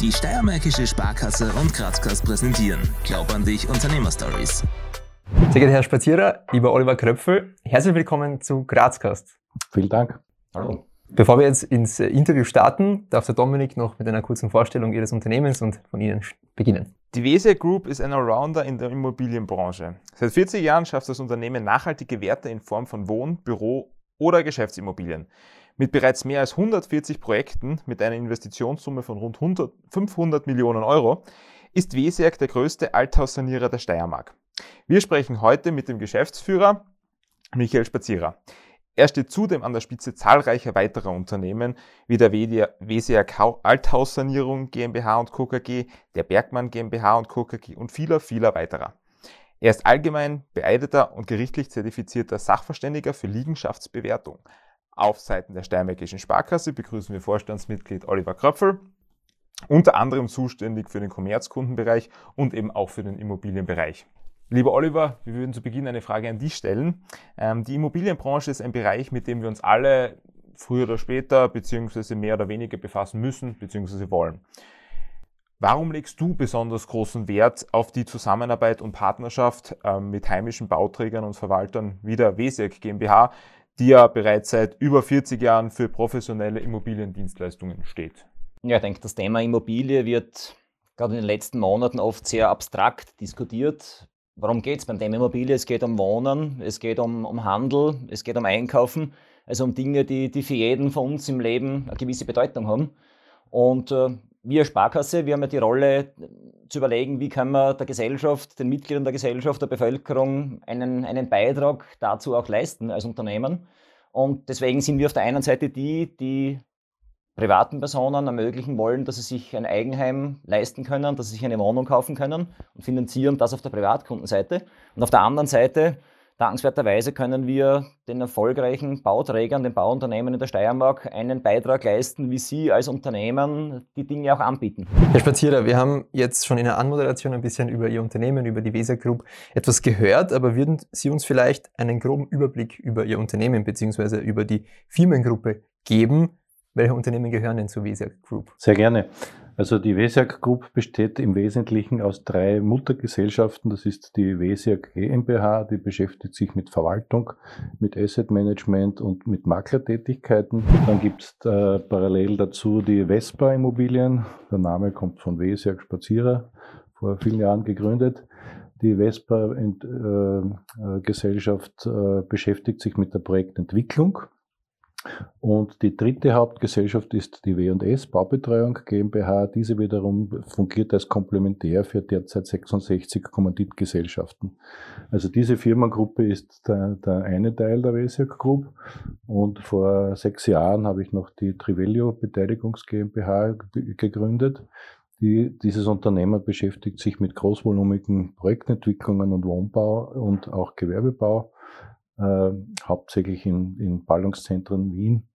Die Steiermärkische Sparkasse und Grazkast präsentieren Glaub an dich Unternehmerstories. Sehr geehrter Herr Spazierer, lieber Oliver Kröpfel, herzlich willkommen zu Grazkast. Vielen Dank. Hallo. Bevor wir jetzt ins äh, Interview starten, darf der Dominik noch mit einer kurzen Vorstellung Ihres Unternehmens und von Ihnen beginnen. Die Weser Group ist ein Allrounder in der Immobilienbranche. Seit 40 Jahren schafft das Unternehmen nachhaltige Werte in Form von Wohn-, Büro- oder Geschäftsimmobilien. Mit bereits mehr als 140 Projekten mit einer Investitionssumme von rund 100, 500 Millionen Euro ist Weserg der größte Althaussanierer der Steiermark. Wir sprechen heute mit dem Geschäftsführer Michael Spazierer. Er steht zudem an der Spitze zahlreicher weiterer Unternehmen wie der WSERK Althaussanierung GmbH und Co. KG, der Bergmann GmbH und Co. KG und vieler, vieler weiterer. Er ist allgemein beeideter und gerichtlich zertifizierter Sachverständiger für Liegenschaftsbewertung. Auf Seiten der Steiermärkischen Sparkasse begrüßen wir Vorstandsmitglied Oliver Kröpfel, unter anderem zuständig für den Kommerzkundenbereich und eben auch für den Immobilienbereich. Lieber Oliver, wir würden zu Beginn eine Frage an dich stellen. Ähm, die Immobilienbranche ist ein Bereich, mit dem wir uns alle früher oder später beziehungsweise mehr oder weniger befassen müssen beziehungsweise wollen. Warum legst du besonders großen Wert auf die Zusammenarbeit und Partnerschaft ähm, mit heimischen Bauträgern und Verwaltern wie der WSEG GmbH, die ja bereits seit über 40 Jahren für professionelle Immobiliendienstleistungen steht? Ja, ich denke, das Thema Immobilie wird gerade in den letzten Monaten oft sehr abstrakt diskutiert. Warum geht es beim Thema Immobilie? Es geht um Wohnen, es geht um, um Handel, es geht um Einkaufen, also um Dinge, die, die für jeden von uns im Leben eine gewisse Bedeutung haben. Und äh, wir Sparkasse, wir haben ja die Rolle zu überlegen, wie können wir der Gesellschaft, den Mitgliedern der Gesellschaft, der Bevölkerung einen, einen Beitrag dazu auch leisten als Unternehmen. Und deswegen sind wir auf der einen Seite die, die privaten Personen ermöglichen wollen, dass sie sich ein Eigenheim leisten können, dass sie sich eine Wohnung kaufen können und finanzieren das auf der Privatkundenseite. Und auf der anderen Seite, dankenswerterweise, können wir den erfolgreichen Bauträgern, den Bauunternehmen in der Steiermark einen Beitrag leisten, wie sie als Unternehmen die Dinge auch anbieten. Herr Spazierer, wir haben jetzt schon in der Anmoderation ein bisschen über Ihr Unternehmen, über die Weser Group etwas gehört, aber würden Sie uns vielleicht einen groben Überblick über Ihr Unternehmen bzw. über die Firmengruppe geben? Welche Unternehmen gehören denn zur WESIAG Group? Sehr gerne. Also die WESIAG Group besteht im Wesentlichen aus drei Muttergesellschaften. Das ist die WESIAG GmbH, die beschäftigt sich mit Verwaltung, mit Asset Management und mit Maklertätigkeiten. Dann gibt es äh, parallel dazu die Vespa Immobilien. Der Name kommt von WESIAG Spazierer, vor vielen Jahren gegründet. Die Vespa äh, Gesellschaft äh, beschäftigt sich mit der Projektentwicklung und die dritte Hauptgesellschaft ist die W&S Baubetreuung GmbH. Diese wiederum fungiert als Komplementär für derzeit 66 Kommanditgesellschaften. Also diese Firmengruppe ist der, der eine Teil der WSIAG Group. Und vor sechs Jahren habe ich noch die Trivelio Beteiligungs GmbH gegründet. Die, dieses Unternehmen beschäftigt sich mit großvolumigen Projektentwicklungen und Wohnbau und auch Gewerbebau äh, hauptsächlich in, in Ballungszentren Wien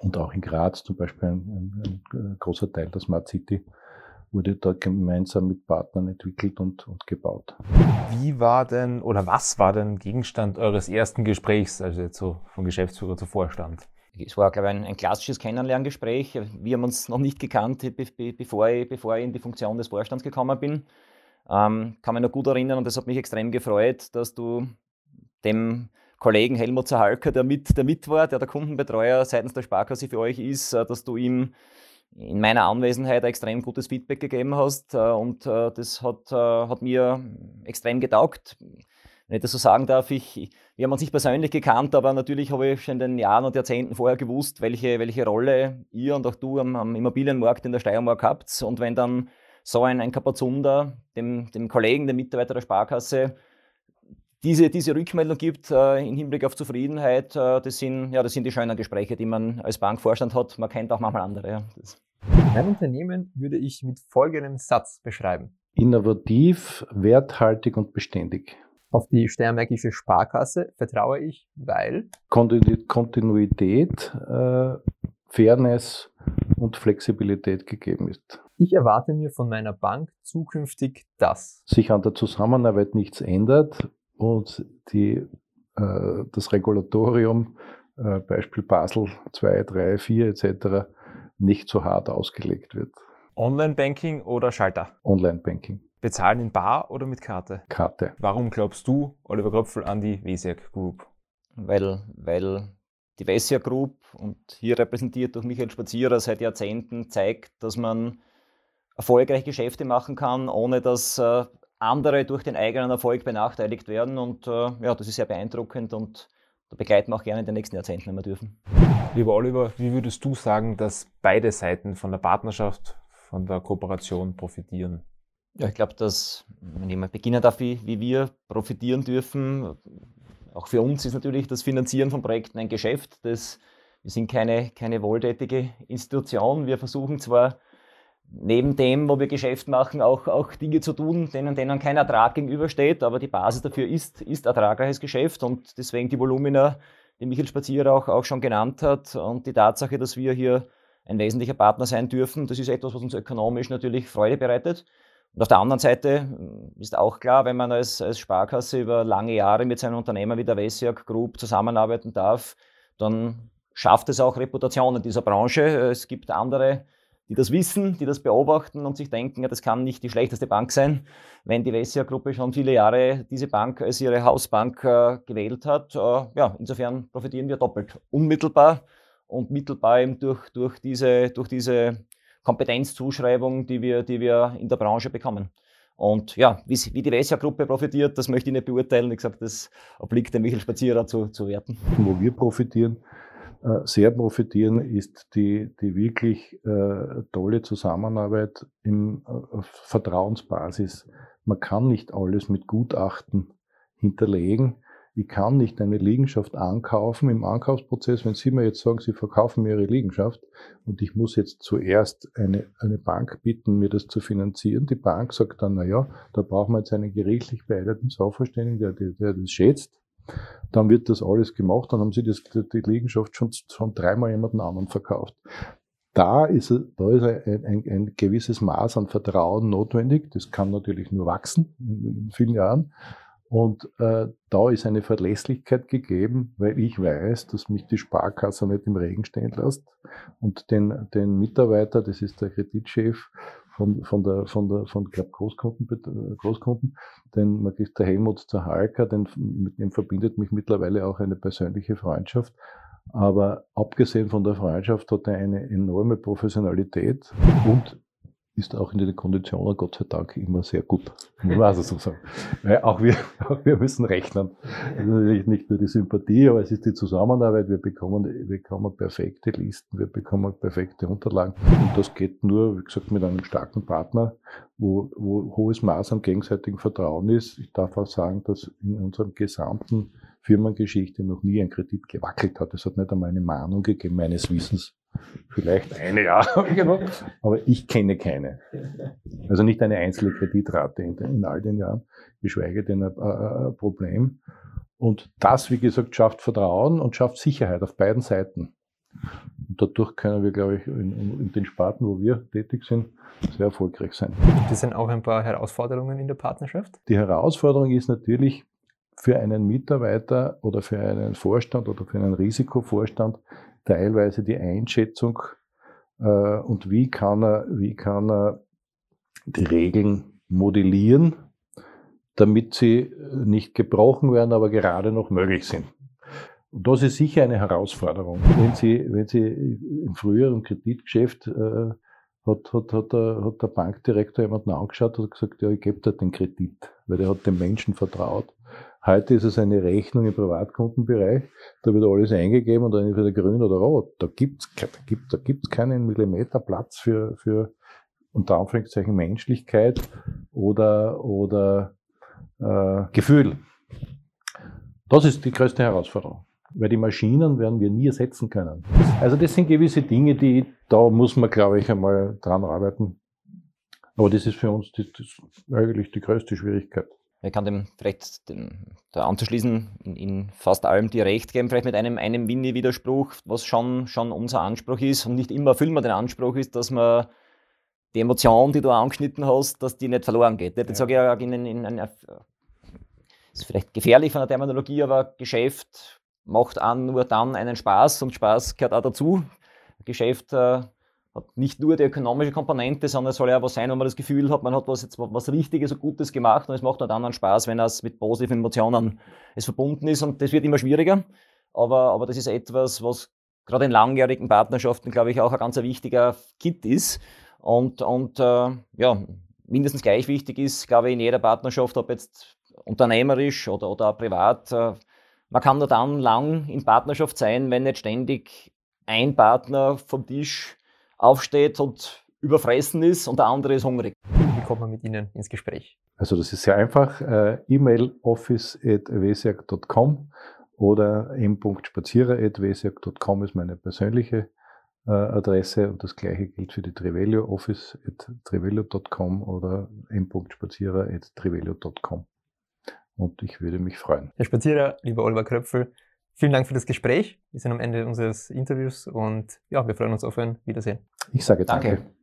und auch in Graz zum Beispiel ein, ein, ein großer Teil der Smart City wurde dort gemeinsam mit Partnern entwickelt und, und gebaut. Wie war denn oder was war denn Gegenstand eures ersten Gesprächs, also jetzt so von Geschäftsführer zu Vorstand? Es war, glaube ich, ein, ein klassisches Kennenlerngespräch. Wir haben uns noch nicht gekannt, be, be, bevor, ich, bevor ich in die Funktion des Vorstands gekommen bin. Ähm, kann mich noch gut erinnern und das hat mich extrem gefreut, dass du dem Kollegen Helmut Zahalker, der mit, der mit war, der der Kundenbetreuer seitens der Sparkasse für euch ist, äh, dass du ihm in meiner Anwesenheit ein extrem gutes Feedback gegeben hast äh, und äh, das hat, hat mir extrem getaugt. Wenn ich das so sagen darf, ich, wir haben uns nicht persönlich gekannt, aber natürlich habe ich schon in den Jahren und Jahrzehnten vorher gewusst, welche, welche Rolle ihr und auch du am, am Immobilienmarkt in der Steiermark habt. Und wenn dann so ein, ein Kapazunder dem, dem Kollegen, dem Mitarbeiter der Sparkasse, diese, diese Rückmeldung gibt äh, im Hinblick auf Zufriedenheit, äh, das, sind, ja, das sind die schönen Gespräche, die man als Bankvorstand hat. Man kennt auch manchmal andere. Ja. Mein Unternehmen würde ich mit folgendem Satz beschreiben. Innovativ, werthaltig und beständig. Auf die Steiermärkische Sparkasse vertraue ich, weil Kontinuität, äh, Fairness und Flexibilität gegeben ist. Ich erwarte mir von meiner Bank zukünftig, dass sich an der Zusammenarbeit nichts ändert, und die, äh, das Regulatorium, äh, Beispiel Basel 2, 3, 4 etc., nicht so hart ausgelegt wird. Online-Banking oder Schalter? Online-Banking. Bezahlen in Bar oder mit Karte? Karte. Warum glaubst du, Oliver Kröpfel, an die WSEAG Group? Weil, weil die WSEAG Group und hier repräsentiert durch Michael Spazierer seit Jahrzehnten zeigt, dass man erfolgreich Geschäfte machen kann, ohne dass äh, andere durch den eigenen Erfolg benachteiligt werden. Und äh, ja, das ist sehr beeindruckend und da begleiten wir auch gerne in den nächsten Jahrzehnten, wenn wir dürfen. Lieber Oliver, wie würdest du sagen, dass beide Seiten von der Partnerschaft, von der Kooperation profitieren? Ja, ich glaube, dass, wenn ich mal beginnen darf, wie, wie wir profitieren dürfen, auch für uns ist natürlich das Finanzieren von Projekten ein Geschäft. Das, wir sind keine, keine wohltätige Institution. Wir versuchen zwar neben dem, wo wir Geschäft machen, auch, auch Dinge zu tun, denen, denen kein Ertrag gegenübersteht. Aber die Basis dafür ist, ist ertragreiches Geschäft und deswegen die Volumina, die Michael Spazierer auch, auch schon genannt hat und die Tatsache, dass wir hier ein wesentlicher Partner sein dürfen, das ist etwas, was uns ökonomisch natürlich Freude bereitet. Und auf der anderen Seite ist auch klar, wenn man als, als Sparkasse über lange Jahre mit seinem Unternehmer wie der Wessiak Group zusammenarbeiten darf, dann schafft es auch Reputation in dieser Branche. Es gibt andere die das wissen, die das beobachten und sich denken, ja, das kann nicht die schlechteste Bank sein, wenn die Vessia-Gruppe schon viele Jahre diese Bank als ihre Hausbank äh, gewählt hat. Äh, ja, insofern profitieren wir doppelt. Unmittelbar und mittelbar eben durch, durch, diese, durch diese Kompetenzzuschreibung, die wir, die wir in der Branche bekommen. Und ja, wie, wie die Vessia-Gruppe profitiert, das möchte ich nicht beurteilen. Wie gesagt, das obliegt dem Michael Spazierer zu, zu werten. Wo wir profitieren, sehr profitieren, ist die, die wirklich äh, tolle Zusammenarbeit im äh, Vertrauensbasis. Man kann nicht alles mit Gutachten hinterlegen. Ich kann nicht eine Liegenschaft ankaufen im Ankaufsprozess, wenn Sie mir jetzt sagen, Sie verkaufen mir Ihre Liegenschaft und ich muss jetzt zuerst eine, eine Bank bitten, mir das zu finanzieren. Die Bank sagt dann, na ja, da brauchen wir jetzt einen gerichtlich beeideten Sachverständigen, der, der, der das schätzt dann wird das alles gemacht, dann haben sie das, die Liegenschaft schon, schon dreimal jemanden anderen verkauft. Da ist, da ist ein, ein, ein, gewisses Maß an Vertrauen notwendig. Das kann natürlich nur wachsen in vielen Jahren. Und äh, da ist eine Verlässlichkeit gegeben, weil ich weiß, dass mich die Sparkasse nicht im Regen stehen lässt. Und den, den Mitarbeiter, das ist der Kreditchef, von, von der, von der, von, glaub, Großkunden, Großkunden, den Magister Helmut Zahalka, den, mit dem verbindet mich mittlerweile auch eine persönliche Freundschaft. Aber abgesehen von der Freundschaft hat er eine enorme Professionalität und ist auch in den Konditionen Gott sei Dank immer sehr gut. Also so sagen. Weil auch wir, auch wir müssen rechnen. Das ist natürlich nicht nur die Sympathie, aber es ist die Zusammenarbeit. Wir bekommen, wir bekommen perfekte Listen, wir bekommen perfekte Unterlagen. Und das geht nur, wie gesagt, mit einem starken Partner, wo, wo hohes Maß an gegenseitigem Vertrauen ist. Ich darf auch sagen, dass in unserem gesamten Firmengeschichte noch nie ein Kredit gewackelt hat. Es hat nicht einmal eine Mahnung gegeben, meines Wissens. Vielleicht eine, ja, genau. aber ich kenne keine. Also nicht eine einzelne Kreditrate in, in all den Jahren, geschweige denn ein, ein Problem. Und das, wie gesagt, schafft Vertrauen und schafft Sicherheit auf beiden Seiten. Und dadurch können wir, glaube ich, in, in den Sparten, wo wir tätig sind, sehr erfolgreich sein. Gibt es denn auch ein paar Herausforderungen in der Partnerschaft? Die Herausforderung ist natürlich für einen Mitarbeiter oder für einen Vorstand oder für einen Risikovorstand teilweise die Einschätzung äh, und wie kann er, wie kann er die Regeln modellieren, damit sie nicht gebrochen werden, aber gerade noch möglich sind. Und das ist sicher eine Herausforderung. Wenn Sie, wenn Sie im früheren Kreditgeschäft äh, hat, hat, hat, der, hat der Bankdirektor jemanden angeschaut und gesagt, ja, ich gebe dir den Kredit, weil der hat dem Menschen vertraut. Heute ist es eine Rechnung im Privatkundenbereich, da wird alles eingegeben und dann entweder grün oder rot. Da gibt's da gibt, da gibt's keinen Millimeter Platz für, für unter Anführungszeichen Menschlichkeit oder, oder äh, Gefühl. Das ist die größte Herausforderung. Weil die Maschinen werden wir nie ersetzen können. Also das sind gewisse Dinge, die, da muss man, glaube ich, einmal dran arbeiten. Aber das ist für uns die, eigentlich die größte Schwierigkeit. Ich kann dem vielleicht dem, da anzuschließen, in, in, fast allem die Recht geben, vielleicht mit einem, einem Winnie-Widerspruch, was schon, schon unser Anspruch ist und nicht immer erfüllen wir den Anspruch ist, dass man die Emotion, die du angeschnitten hast, dass die nicht verloren geht. Das ja. sage ich ja in, in, in, ist vielleicht gefährlich von der Terminologie, aber Geschäft macht an nur dann einen Spaß und Spaß gehört auch dazu. Geschäft äh, hat nicht nur die ökonomische Komponente, sondern es soll ja was sein, wo man das Gefühl hat, man hat was, jetzt, was Richtiges und Gutes gemacht und es macht dann anderen Spaß, wenn es mit positiven Emotionen es verbunden ist und das wird immer schwieriger. Aber, aber das ist etwas, was gerade in langjährigen Partnerschaften, glaube ich, auch ein ganz wichtiger Kit ist und, und äh, ja, mindestens gleich wichtig ist, glaube ich, in jeder Partnerschaft, ob jetzt unternehmerisch oder, oder privat, äh, man kann nur dann lang in Partnerschaft sein, wenn nicht ständig ein Partner vom Tisch aufsteht und überfressen ist und der andere ist hungrig. Wie kommt man mit Ihnen ins Gespräch? Also das ist sehr einfach. Äh, E-Mail office.wesiak.com oder m.spazierer.wesiak.com ist meine persönliche äh, Adresse und das gleiche gilt für die Trivelio office.trivelio.com oder m.spazierer.trivelio.com. Und ich würde mich freuen. Herr Spazierer, lieber Oliver Kröpfel, vielen Dank für das Gespräch. Wir sind am Ende unseres Interviews und ja, wir freuen uns auf ein Wiedersehen. Ich sage danke. danke.